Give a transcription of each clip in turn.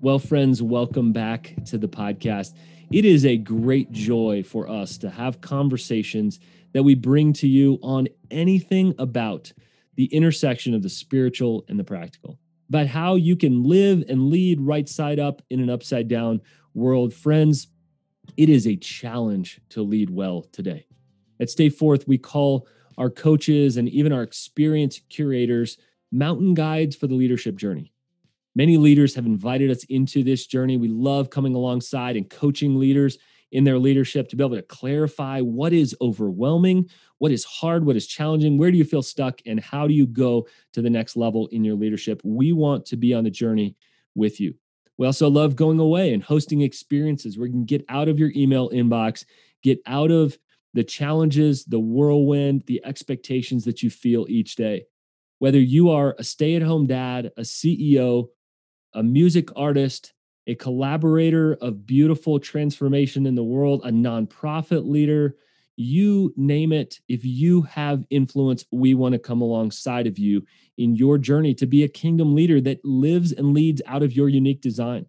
Well, friends, welcome back to the podcast. It is a great joy for us to have conversations that we bring to you on anything about the intersection of the spiritual and the practical, about how you can live and lead right side up in an upside down world. Friends, it is a challenge to lead well today. At Stay Forth, we call our coaches and even our experienced curators mountain guides for the leadership journey. Many leaders have invited us into this journey. We love coming alongside and coaching leaders in their leadership to be able to clarify what is overwhelming, what is hard, what is challenging, where do you feel stuck, and how do you go to the next level in your leadership. We want to be on the journey with you. We also love going away and hosting experiences where you can get out of your email inbox, get out of the challenges, the whirlwind, the expectations that you feel each day. Whether you are a stay at home dad, a CEO, a music artist, a collaborator of beautiful transformation in the world, a nonprofit leader, you name it. If you have influence, we want to come alongside of you in your journey to be a kingdom leader that lives and leads out of your unique design.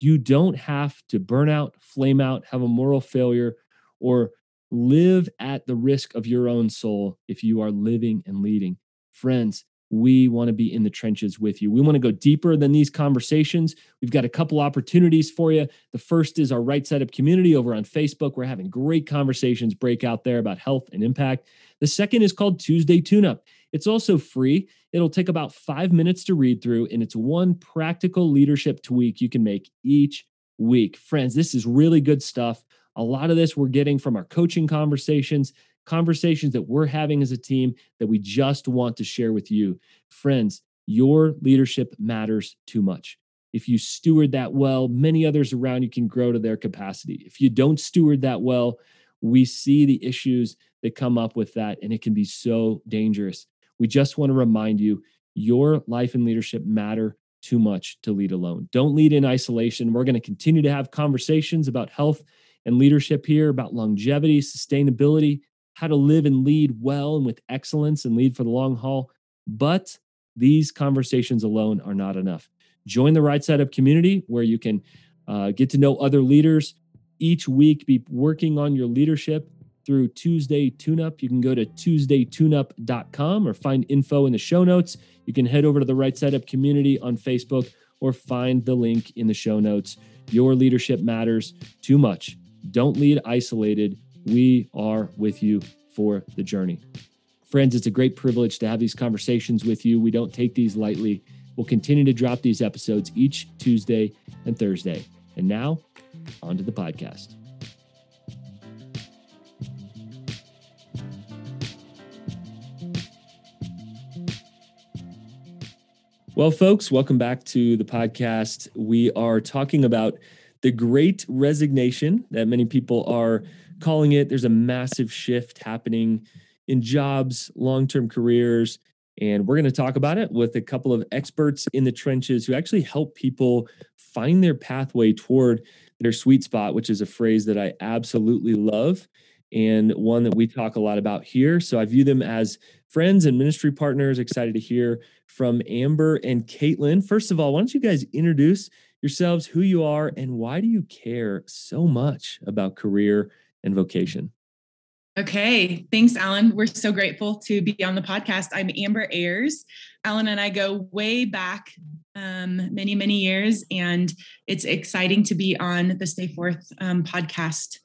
You don't have to burn out, flame out, have a moral failure, or live at the risk of your own soul if you are living and leading. Friends, we want to be in the trenches with you. We want to go deeper than these conversations. We've got a couple opportunities for you. The first is our Right Side Up community over on Facebook. We're having great conversations break out there about health and impact. The second is called Tuesday Tune Up. It's also free. It'll take about five minutes to read through, and it's one practical leadership tweak you can make each week. Friends, this is really good stuff. A lot of this we're getting from our coaching conversations conversations that we're having as a team that we just want to share with you. Friends, your leadership matters too much. If you steward that well, many others around you can grow to their capacity. If you don't steward that well, we see the issues that come up with that, and it can be so dangerous. We just want to remind you your life and leadership matter too much to lead alone. Don't lead in isolation. We're going to continue to have conversations about health and leadership here, about longevity, sustainability, how to live and lead well and with excellence and lead for the long haul. But these conversations alone are not enough. Join the Right Side Up community where you can uh, get to know other leaders each week, be working on your leadership through Tuesday Tune Up. You can go to tuesdaytuneup.com or find info in the show notes. You can head over to the Right Side Up community on Facebook or find the link in the show notes. Your leadership matters too much. Don't lead isolated. We are with you for the journey. Friends, it's a great privilege to have these conversations with you. We don't take these lightly. We'll continue to drop these episodes each Tuesday and Thursday. And now, on to the podcast. Well, folks, welcome back to the podcast. We are talking about the great resignation that many people are calling it. There's a massive shift happening in jobs, long term careers. And we're going to talk about it with a couple of experts in the trenches who actually help people find their pathway toward their sweet spot, which is a phrase that I absolutely love and one that we talk a lot about here. So I view them as friends and ministry partners. Excited to hear from Amber and Caitlin. First of all, why don't you guys introduce yourselves, who you are, and why do you care so much about career and vocation. Okay. Thanks, Alan. We're so grateful to be on the podcast. I'm Amber Ayers. Alan and I go way back um, many, many years, and it's exciting to be on the Stay Forth um, podcast.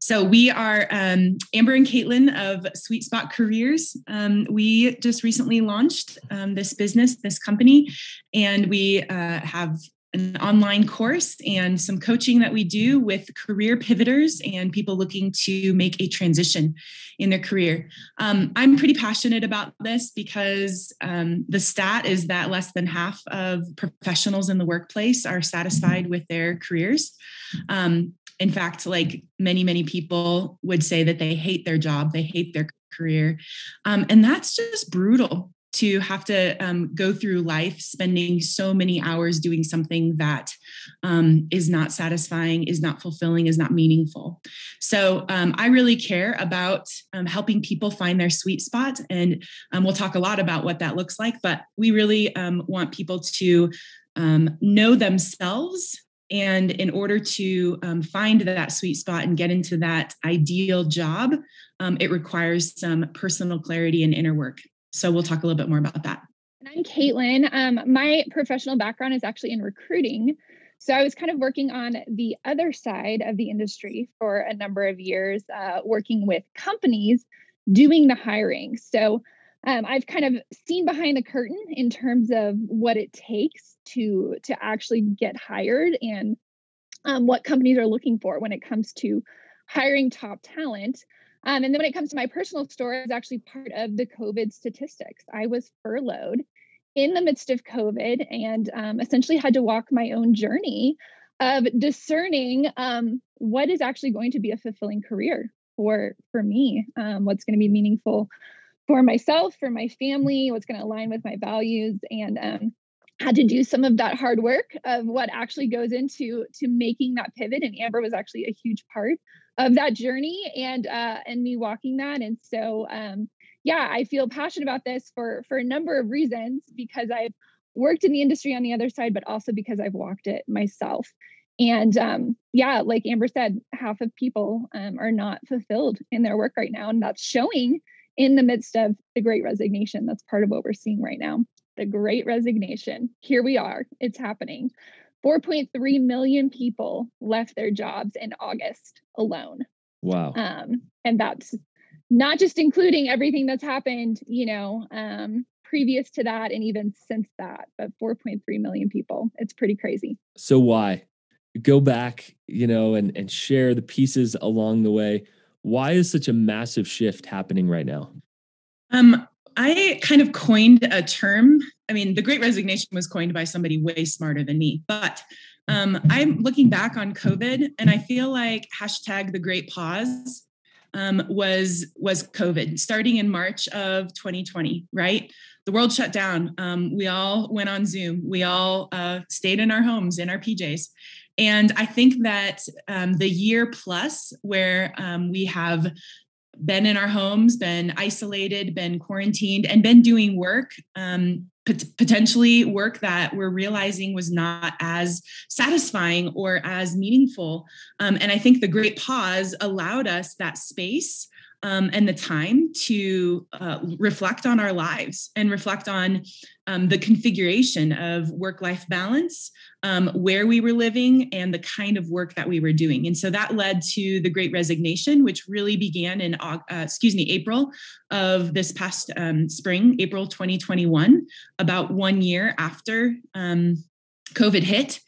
So we are um, Amber and Caitlin of Sweet Spot Careers. Um, we just recently launched um, this business, this company, and we uh, have an online course and some coaching that we do with career pivoters and people looking to make a transition in their career. Um, I'm pretty passionate about this because um, the stat is that less than half of professionals in the workplace are satisfied with their careers. Um, in fact, like many, many people would say that they hate their job, they hate their career. Um, and that's just brutal to have to um, go through life spending so many hours doing something that um, is not satisfying, is not fulfilling, is not meaningful. So um, I really care about um, helping people find their sweet spot. And um, we'll talk a lot about what that looks like, but we really um, want people to know themselves. And in order to find that sweet spot and get into that ideal job, it requires some personal clarity and inner work. So we'll talk a little bit more about that. And I'm Caitlin. Um, my professional background is actually in recruiting. So I was kind of working on the other side of the industry for a number of years, uh, working with companies doing the hiring. So um, I've kind of seen behind the curtain in terms of what it takes to to actually get hired and um, what companies are looking for when it comes to hiring top talent. Um, and then when it comes to my personal story, I was actually part of the COVID statistics. I was furloughed in the midst of COVID and um, essentially had to walk my own journey of discerning um, what is actually going to be a fulfilling career for for me, um, what's going to be meaningful for myself, for my family, what's going to align with my values, and um, had to do some of that hard work of what actually goes into to making that pivot. And Amber was actually a huge part of that journey and uh, and me walking that. And so um, yeah, I feel passionate about this for for a number of reasons because I've worked in the industry on the other side, but also because I've walked it myself. And um, yeah, like Amber said, half of people um, are not fulfilled in their work right now, and that's showing in the midst of the Great Resignation. That's part of what we're seeing right now. The Great Resignation. Here we are. It's happening. 4.3 million people left their jobs in August alone. Wow. Um, and that's not just including everything that's happened, you know, um, previous to that and even since that, but 4.3 million people. It's pretty crazy. So why? Go back, you know, and and share the pieces along the way. Why is such a massive shift happening right now? Um, I kind of coined a term. I mean, the great resignation was coined by somebody way smarter than me, but um, I'm looking back on COVID and I feel like hashtag the great pause um, was was COVID, starting in March of 2020. Right, the world shut down. Um, we all went on Zoom. We all uh, stayed in our homes in our PJs, and I think that um, the year plus where um, we have been in our homes, been isolated, been quarantined, and been doing work um, potentially work that we're realizing was not as satisfying or as meaningful. Um, and I think the great pause allowed us that space um, and the time to uh, reflect on our lives and reflect on um, the configuration of work life balance, um, where we were living, and the kind of work that we were doing. And so that led to the Great Resignation, which really began in, uh, excuse me, April of this past um, spring, April 2021, about one year after um, COVID hit.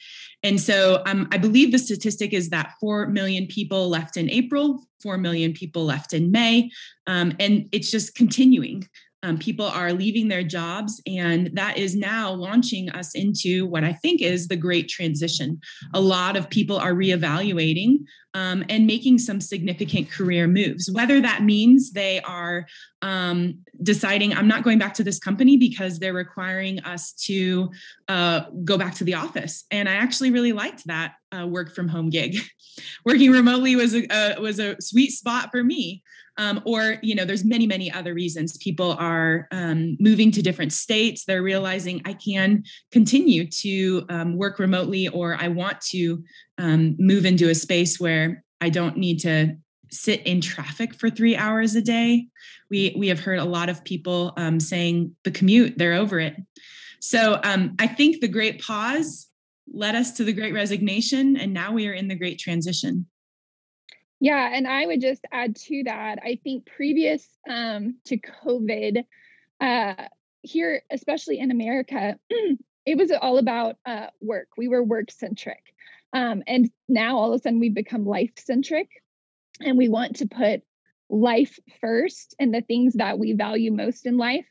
And so um, I believe the statistic is that 4 million people left in April, 4 million people left in May. Um, and it's just continuing. Um, people are leaving their jobs, and that is now launching us into what I think is the great transition. A lot of people are reevaluating um, and making some significant career moves, whether that means they are um, deciding, I'm not going back to this company because they're requiring us to uh, go back to the office. And I actually really liked that uh, work from home gig. Working remotely was a, uh, was a sweet spot for me um, or you know there's many many other reasons people are um, moving to different states they're realizing i can continue to um, work remotely or i want to um, move into a space where i don't need to sit in traffic for three hours a day we we have heard a lot of people um, saying the commute they're over it so um, i think the great pause led us to the great resignation and now we are in the great transition yeah, and I would just add to that. I think previous um, to COVID, uh, here, especially in America, it was all about uh, work. We were work centric. Um, and now all of a sudden we've become life centric and we want to put life first and the things that we value most in life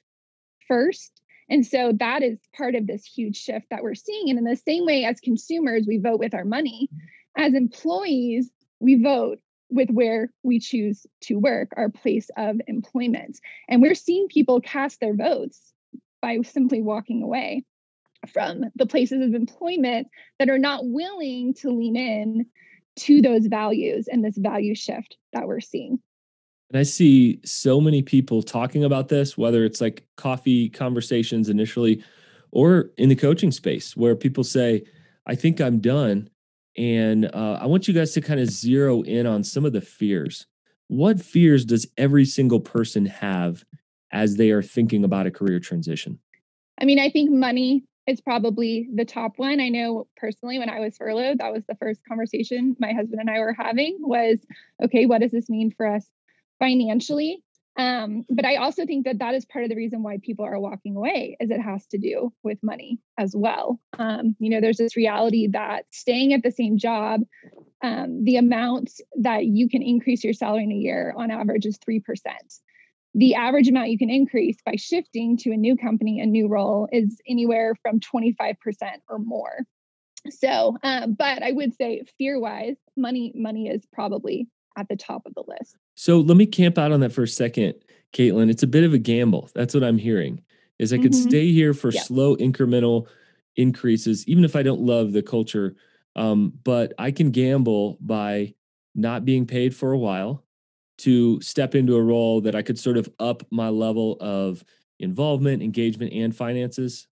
first. And so that is part of this huge shift that we're seeing. And in the same way as consumers, we vote with our money, mm-hmm. as employees, we vote with where we choose to work, our place of employment. And we're seeing people cast their votes by simply walking away from the places of employment that are not willing to lean in to those values and this value shift that we're seeing. And I see so many people talking about this, whether it's like coffee conversations initially or in the coaching space where people say, I think I'm done. And uh, I want you guys to kind of zero in on some of the fears. What fears does every single person have as they are thinking about a career transition? I mean, I think money is probably the top one. I know personally when I was furloughed, that was the first conversation my husband and I were having was, okay, what does this mean for us financially? Um, but I also think that that is part of the reason why people are walking away, is it has to do with money as well. Um, you know, there's this reality that staying at the same job, um, the amount that you can increase your salary in a year on average is three percent. The average amount you can increase by shifting to a new company, a new role, is anywhere from 25% or more. So, um, but I would say fear-wise, money money is probably at the top of the list. So let me camp out on that for a second, Caitlin. It's a bit of a gamble. That's what I'm hearing. Is I could mm-hmm. stay here for yep. slow incremental increases, even if I don't love the culture. Um, but I can gamble by not being paid for a while to step into a role that I could sort of up my level of involvement, engagement, and finances.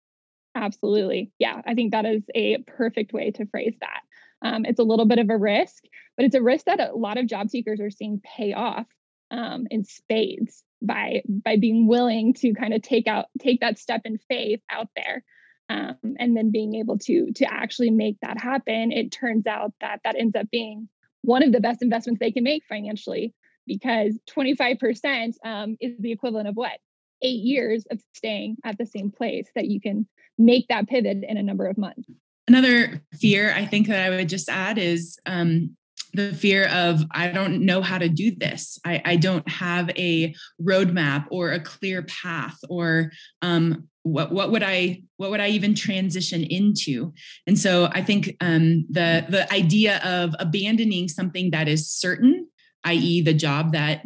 Absolutely. Yeah, I think that is a perfect way to phrase that. Um, it's a little bit of a risk, but it's a risk that a lot of job seekers are seeing pay off um, in spades by by being willing to kind of take out take that step in faith out there um, and then being able to to actually make that happen it turns out that that ends up being one of the best investments they can make financially because 25% um, is the equivalent of what eight years of staying at the same place that you can make that pivot in a number of months Another fear I think that I would just add is um, the fear of I don't know how to do this. I, I don't have a roadmap or a clear path or um, what what would I what would I even transition into? And so I think um, the the idea of abandoning something that is certain, i.e., the job that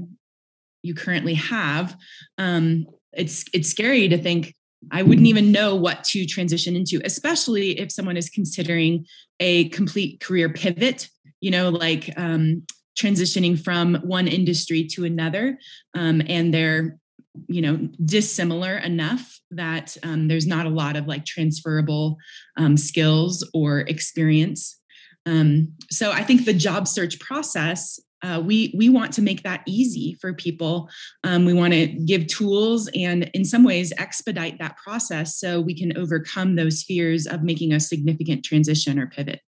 you currently have, um, it's it's scary to think I wouldn't even know what to transition into, especially if someone is considering a complete career pivot, you know, like um, transitioning from one industry to another. Um, and they're, you know, dissimilar enough that um, there's not a lot of like transferable um, skills or experience. Um, so I think the job search process uh, we we want to make that easy for people. Um, we want to give tools and, in some ways, expedite that process so we can overcome those fears of making a significant transition or pivot.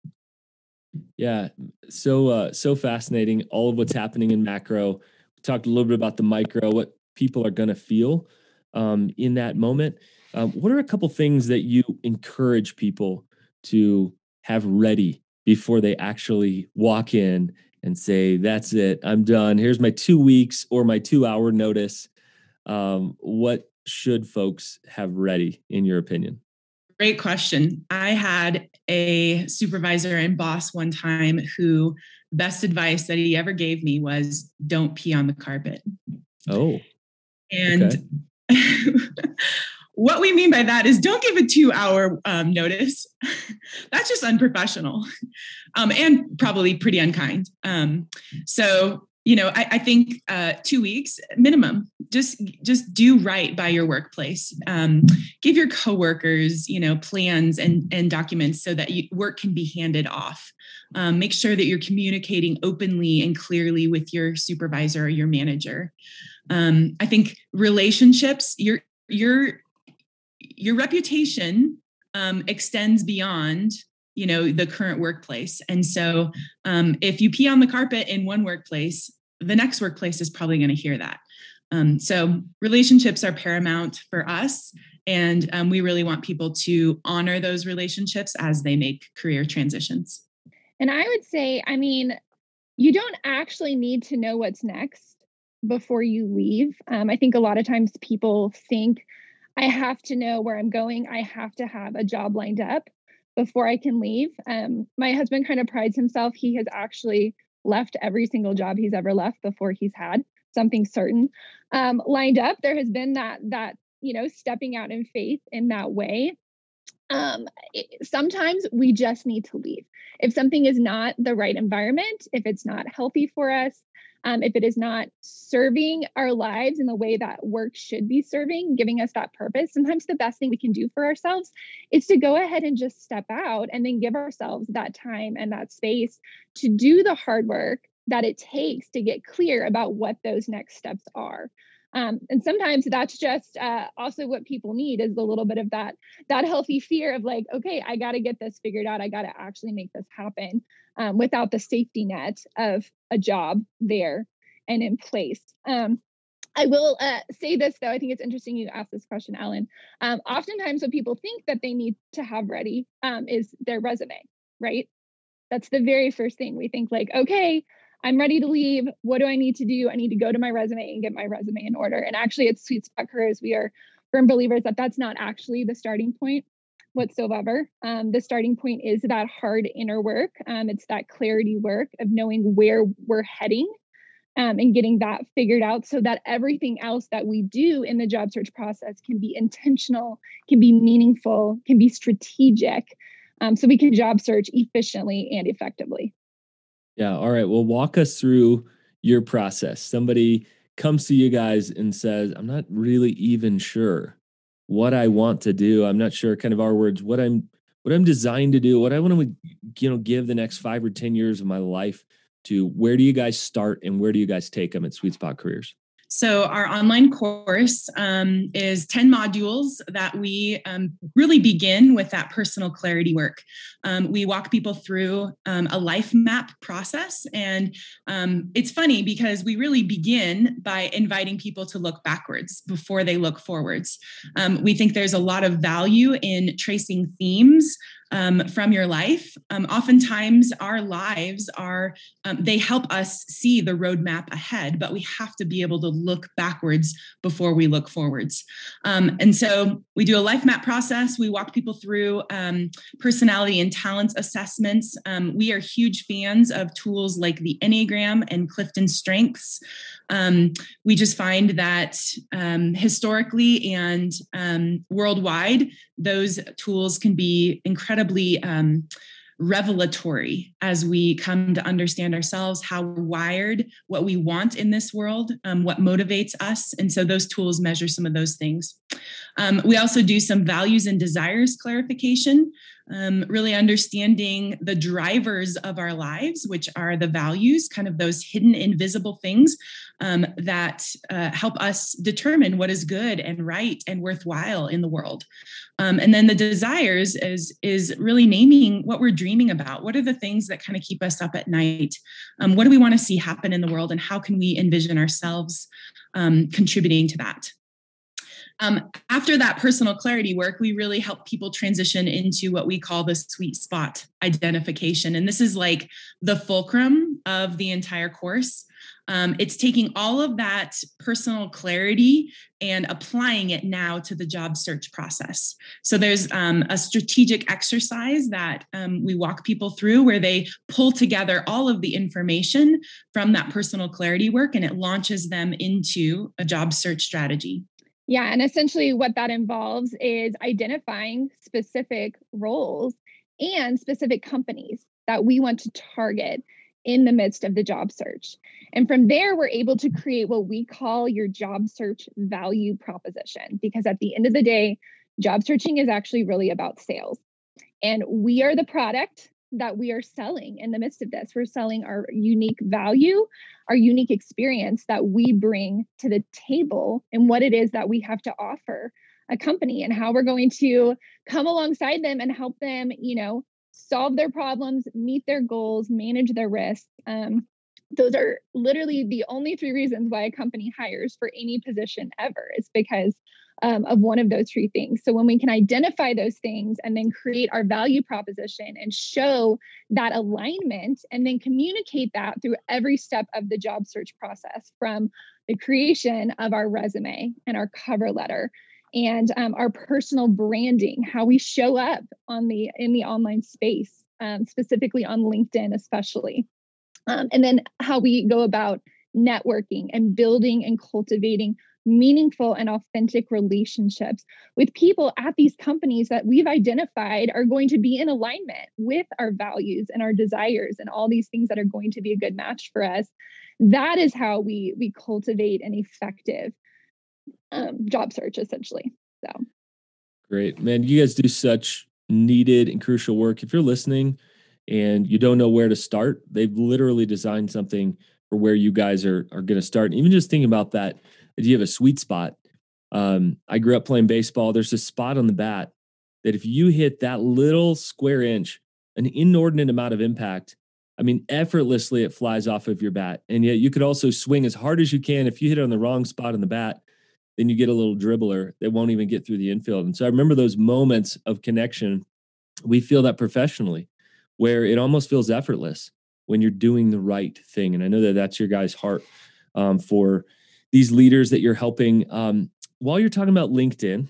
Yeah, so uh, so fascinating. All of what's happening in macro. We talked a little bit about the micro, what people are going to feel um, in that moment. Um, what are a couple things that you encourage people to have ready before they actually walk in and say, that's it, I'm done. Here's my two weeks or my two hour notice. Um, what should folks have ready, in your opinion? Great question. I had a supervisor and boss one time who best advice that he ever gave me was don't pee on the carpet. Oh. And okay. what we mean by that is don't give a two hour um, notice. That's just unprofessional um, and probably pretty unkind. Um, so, you know, I, I think uh, two weeks minimum. Just just do right by your workplace. Um, give your coworkers, you know, plans and and documents so that you, work can be handed off. Um, make sure that you're communicating openly and clearly with your supervisor or your manager. Um, I think relationships. Your your your reputation um, extends beyond you know the current workplace. And so um, if you pee on the carpet in one workplace the next workplace is probably going to hear that. Um, so relationships are paramount for us and um, we really want people to honor those relationships as they make career transitions. And i would say i mean you don't actually need to know what's next before you leave. Um, i think a lot of times people think I have to know where I'm going. I have to have a job lined up before I can leave. Um, my husband kind of prides himself. He has actually left every single job he's ever left before he's had something certain um, lined up. There has been that that you know stepping out in faith in that way. Um, sometimes we just need to leave. If something is not the right environment, if it's not healthy for us, um, if it is not serving our lives in the way that work should be serving, giving us that purpose, sometimes the best thing we can do for ourselves is to go ahead and just step out and then give ourselves that time and that space to do the hard work that it takes to get clear about what those next steps are. Um, and sometimes that's just uh, also what people need is a little bit of that that healthy fear of like okay i got to get this figured out i got to actually make this happen um, without the safety net of a job there and in place um, I will uh, say this though. I think it's interesting you asked this question, Alan. Um, oftentimes, what people think that they need to have ready um, is their resume, right? That's the very first thing we think. Like, okay, I'm ready to leave. What do I need to do? I need to go to my resume and get my resume in order. And actually, at Sweet Spot Careers, we are firm believers that that's not actually the starting point whatsoever. Um, the starting point is that hard inner work. Um, it's that clarity work of knowing where we're heading um, and getting that figured out so that everything else that we do in the job search process can be intentional, can be meaningful, can be strategic. Um, so we can job search efficiently and effectively. Yeah. All right. Well, walk us through your process. Somebody comes to you guys and says, I'm not really even sure what I want to do. I'm not sure, kind of our words, what I'm what I'm designed to do, what I want to you know give the next five or ten years of my life to. Where do you guys start and where do you guys take them at Sweet Spot Careers? So, our online course um, is 10 modules that we um, really begin with that personal clarity work. Um, we walk people through um, a life map process. And um, it's funny because we really begin by inviting people to look backwards before they look forwards. Um, we think there's a lot of value in tracing themes um, from your life. Um, oftentimes, our lives are, um, they help us see the roadmap ahead, but we have to be able to look backwards before we look forwards. Um, and so we do a life map process. We walk people through um, personality and talents assessments. Um, we are huge fans of tools like the Enneagram and Clifton Strengths. Um, we just find that um, historically and um, worldwide, those tools can be incredibly um, revelatory as we come to understand ourselves, how we're wired, what we want in this world, um, what motivates us. And so those tools measure some of those things. Um, we also do some values and desires clarification um, really understanding the drivers of our lives, which are the values, kind of those hidden, invisible things um, that uh, help us determine what is good and right and worthwhile in the world. Um, and then the desires is is really naming what we're dreaming about. What are the things that kind of keep us up at night? Um, what do we want to see happen in the world, and how can we envision ourselves um, contributing to that? Um, after that personal clarity work, we really help people transition into what we call the sweet spot identification. And this is like the fulcrum of the entire course. Um, it's taking all of that personal clarity and applying it now to the job search process. So there's um, a strategic exercise that um, we walk people through where they pull together all of the information from that personal clarity work and it launches them into a job search strategy. Yeah, and essentially what that involves is identifying specific roles and specific companies that we want to target in the midst of the job search. And from there, we're able to create what we call your job search value proposition. Because at the end of the day, job searching is actually really about sales. And we are the product that we are selling in the midst of this. We're selling our unique value, our unique experience that we bring to the table, and what it is that we have to offer a company, and how we're going to come alongside them and help them, you know, solve their problems, meet their goals, manage their risks. Um, those are literally the only three reasons why a company hires for any position ever is because um, of one of those three things. So when we can identify those things and then create our value proposition and show that alignment and then communicate that through every step of the job search process from the creation of our resume and our cover letter and um, our personal branding, how we show up on the in the online space, um, specifically on LinkedIn, especially, um, and then how we go about networking and building and cultivating meaningful and authentic relationships with people at these companies that we've identified are going to be in alignment with our values and our desires and all these things that are going to be a good match for us. That is how we we cultivate an effective um, job search essentially so. Great. Man you guys do such needed and crucial work. If you're listening and you don't know where to start they've literally designed something for where you guys are are going to start. And even just thinking about that idea have a sweet spot um, i grew up playing baseball there's a spot on the bat that if you hit that little square inch an inordinate amount of impact I mean, effortlessly it flies off of your bat. And yet you could also swing as hard as you can. If you hit it on the wrong spot on the bat, then you get a little dribbler that won't even get through the infield. And so I remember those moments of connection. We feel that professionally, where it almost feels effortless when you're doing the right thing. And I know that that's your guys' heart um, for these leaders that you're helping. Um, while you're talking about LinkedIn,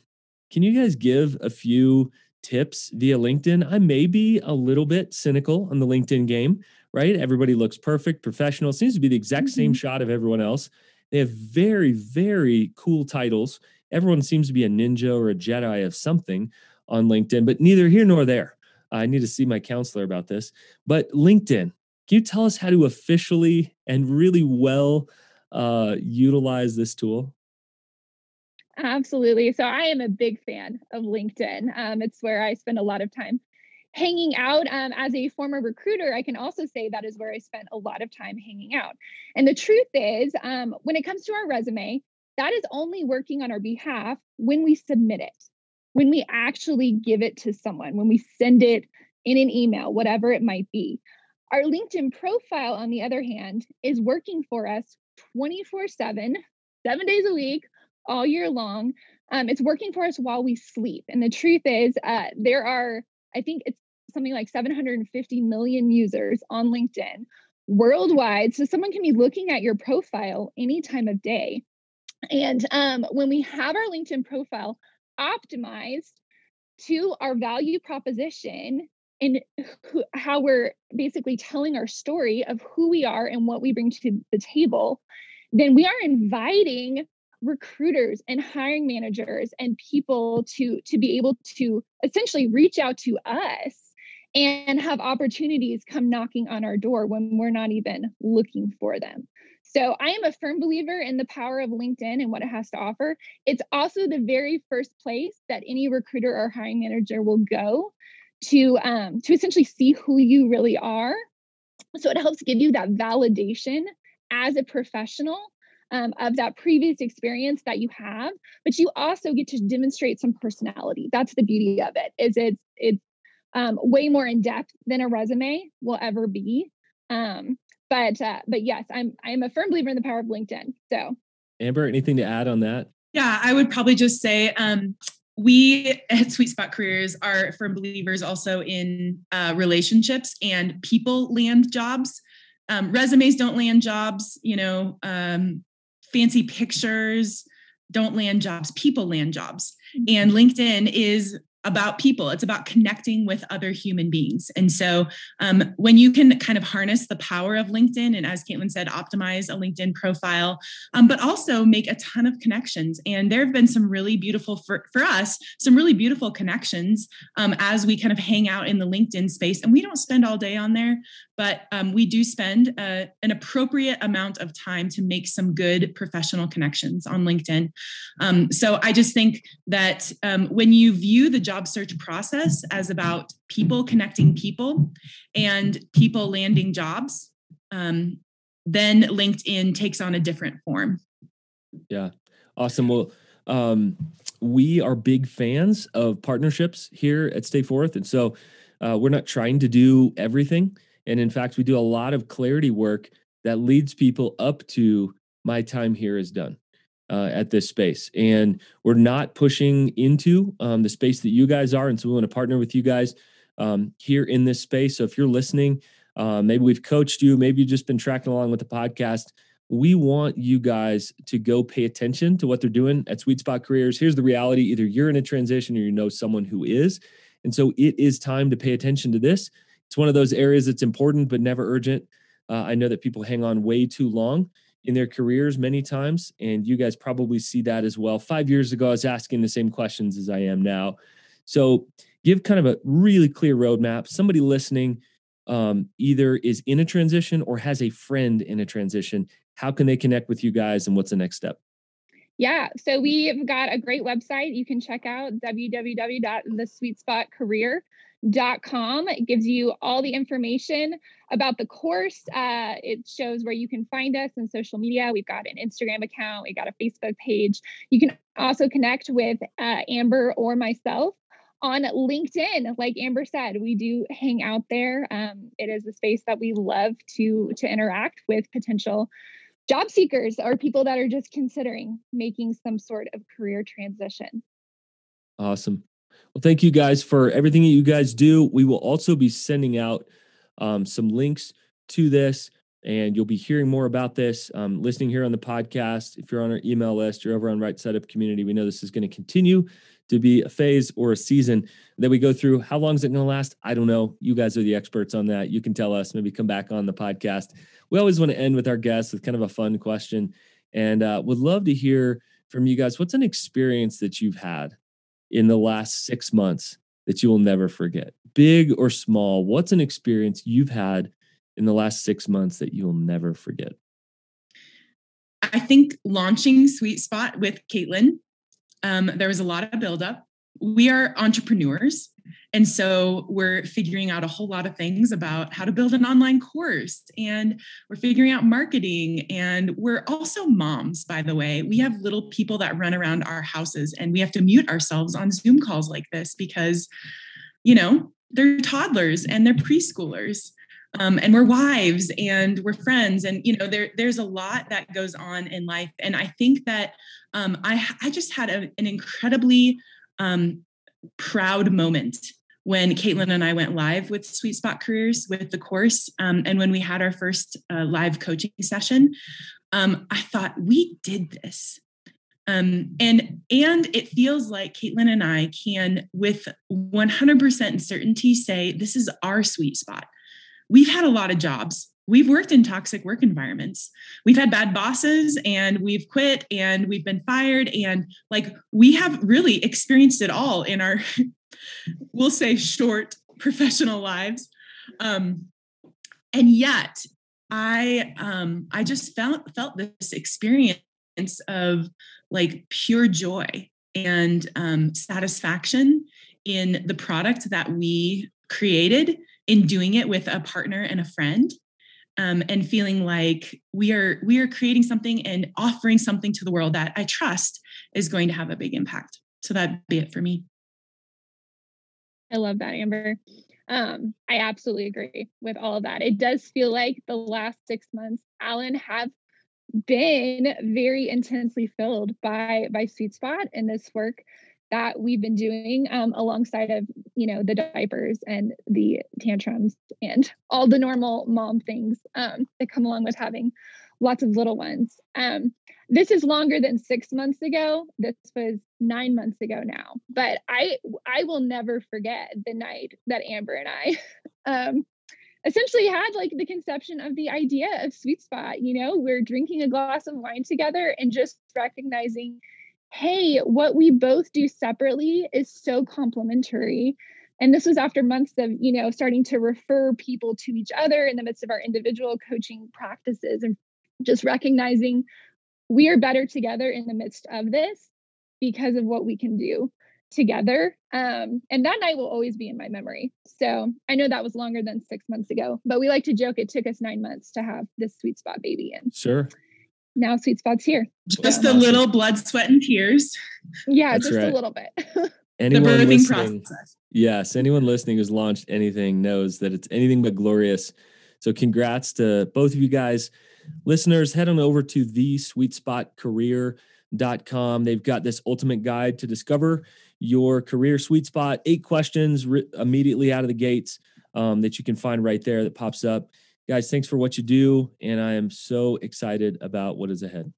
can you guys give a few tips via LinkedIn. I may be a little bit cynical on the LinkedIn game, right? Everybody looks perfect, professional. Seems to be the exact mm-hmm. same shot of everyone else. They have very, very cool titles. Everyone seems to be a ninja or a Jedi of something on LinkedIn, but neither here nor there. I need to see my counselor about this. But LinkedIn, can you tell us how to officially and really well uh, utilize this tool? Absolutely. So I am a big fan of LinkedIn. Um, it's where I spend a lot of time hanging out. Um, as a former recruiter, I can also say that is where I spent a lot of time hanging out. And the truth is, um, when it comes to our resume, that is only working on our behalf when we submit it, when we actually give it to someone, when we send it in an email, whatever it might be. Our LinkedIn profile, on the other hand, is working for us 24 7, seven days a week, all year long. Um, it's working for us while we sleep. And the truth is, uh, there are, I think it's something like 750 million users on LinkedIn worldwide. So someone can be looking at your profile any time of day. And um, when we have our LinkedIn profile optimized to our value proposition and who, how we're basically telling our story of who we are and what we bring to the table, then we are inviting recruiters and hiring managers and people to to be able to essentially reach out to us and have opportunities come knocking on our door when we're not even looking for them. So I am a firm believer in the power of LinkedIn and what it has to offer. It's also the very first place that any recruiter or hiring manager will go to um, to essentially see who you really are. So it helps give you that validation as a professional um, of that previous experience that you have but you also get to demonstrate some personality. That's the beauty of it is it's it's um, way more in depth than a resume will ever be. Um, but uh, but yes i'm i'm a firm believer in the power of linkedin so. Amber anything to add on that? Yeah i would probably just say um, we at Sweet Spot Careers are firm believers also in uh, relationships and people land jobs. Um, resumes don't land jobs. You know, um, fancy pictures don't land jobs, people land jobs. Mm-hmm. And LinkedIn is about people. It's about connecting with other human beings. And so um, when you can kind of harness the power of linkedin and as caitlin said optimize a linkedin profile um, but also make a ton of connections. And there have been some really beautiful for, for us some really beautiful connections um, as we kind of hang out in the linkedin space. And we don't spend all day on there but um, we do spend uh, an appropriate amount of time to make some good professional connections on linkedin. Um, so i just think that um, when you view the job job search process as about people connecting people and people landing jobs, um, then LinkedIn takes on a different form. Yeah, awesome. Well, um, we are big fans of partnerships here at Stay Forth, and so uh, we're not trying to do everything. And in fact, we do a lot of clarity work that leads people up to my time here is done uh, at this space. And we're not pushing into um, the space that you guys are. And so we want to partner with you guys um, here in this space. So if you're listening, uh, maybe we've coached you, maybe you've just been tracking along with the podcast. We want you guys to go pay attention to what they're doing at Sweet Spot Careers. Here's the reality either you're in a transition or you know someone who is. And so it is time to pay attention to this. It's one of those areas that's important but never urgent. Uh, I know that people hang on way too long in their careers many times. And you guys probably see that as well. Five years ago, I was asking the same questions as I am now. So give kind of a really clear roadmap. Somebody listening um, either is in a transition or has a friend in a transition. How can they connect with you guys and what's the next step? Yeah, so we've got a great website you can check out www.thesweetspotcareer.com. It gives you all the information about the course. Uh, it shows where you can find us on social media. We've got an Instagram account, we got a Facebook page. You can also connect with uh, Amber or myself on LinkedIn. Like Amber said, we do hang out there. Um, it is a space that we love to to interact with potential job seekers or people that are just considering making some sort of career transition. Awesome. Well, thank you guys for everything that you guys do. We will also be sending out um, some links to this, and you'll be hearing more about this. Um, listening here on the podcast, if you're on our email list, you're over on Right Side Up Community. We know this is going to continue to be a phase or a season that we go through. How long is it going to last? I don't know. You guys are the experts on that. You can tell us. Maybe come back on the podcast we always want to end with our guests with kind of a fun question and uh, would love to hear from you guys what's an experience that you've had in the last six months that you will never forget. Big or small what's an experience you've had in the last six months that you'll never forget? I think launching sweet spot with caitlin um, there was a lot of buildup. We are entrepreneurs and so we're figuring out a whole lot of things about how to build an online course and we're figuring out marketing. And we're also moms, by the way. We have little people that run around our houses and we have to mute ourselves on Zoom calls like this because, you know, they're toddlers and they're preschoolers. Um, and we're wives and we're friends and you know there there's a lot that goes on in life and i think that um, I, I just had a, an incredibly um, proud moment when Caitlin and I went live with Sweet Spot Careers with the course, um, and when we had our first uh, live coaching session, um, I thought we did this, um, and and it feels like Caitlin and I can, with 100% certainty, say this is our sweet spot. We've had a lot of jobs. We've worked in toxic work environments. We've had bad bosses and we've quit and we've been fired. And like we have really experienced it all in our we'll say short professional lives. Um, and yet I um, I just felt felt this experience of like pure joy and um, satisfaction in the product that we created in doing it with a partner and a friend um, and feeling like we are we are creating something and offering something to the world that i trust is going to have a big impact so that'd be it for me I love that, Amber. Um, I absolutely agree with all of that. It does feel like the last six months, Alan, have been very intensely filled by by Sweet Spot and this work that we've been doing um, alongside of you know the diapers and the tantrums and all the normal mom things um, that come along with having lots of little ones. Um, this is longer than six months ago. This was nine months ago now. But I I will never forget the night that Amber and I um, essentially had like the conception of the idea of Sweet Spot. You know, we're drinking a glass of wine together and just recognizing, hey, what we both do separately is so complementary. And this was after months of, you know, starting to refer people to each other in the midst of our individual coaching practices and just recognizing we are better together in the midst of this because of what we can do together. Um, and that night will always be in my memory. So I know that was longer than six months ago, but we like to joke it took us nine months to have this sweet spot baby. in. sure. Now sweet spot's here. Just a little blood, sweat, and tears. Yeah, That's just right. a little bit. anyone the birthing process. Yes, anyone listening who's launched anything knows that it's anything but glorious. So congrats to both of you guys. Listeners, head on over to the sweet spot career.com. They've got this ultimate guide to discover your career sweet spot. Eight questions re- immediately out of the gates um, that you can find right there that pops up. Guys, thanks for what you do. And I am so excited about what is ahead.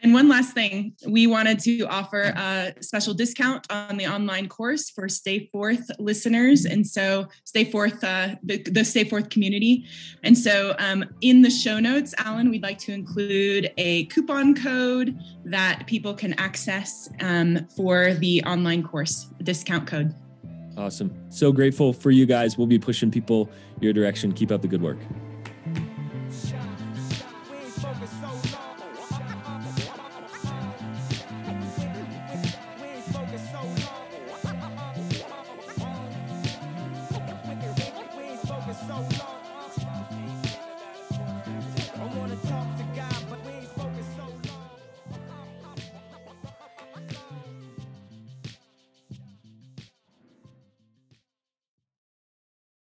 And one last thing, we wanted to offer a special discount on the online course for Stay Forth listeners. And so, Stay Forth, uh, the, the Stay Forth community. And so, um, in the show notes, Alan, we'd like to include a coupon code that people can access um, for the online course discount code. Awesome. So grateful for you guys. We'll be pushing people your direction. Keep up the good work.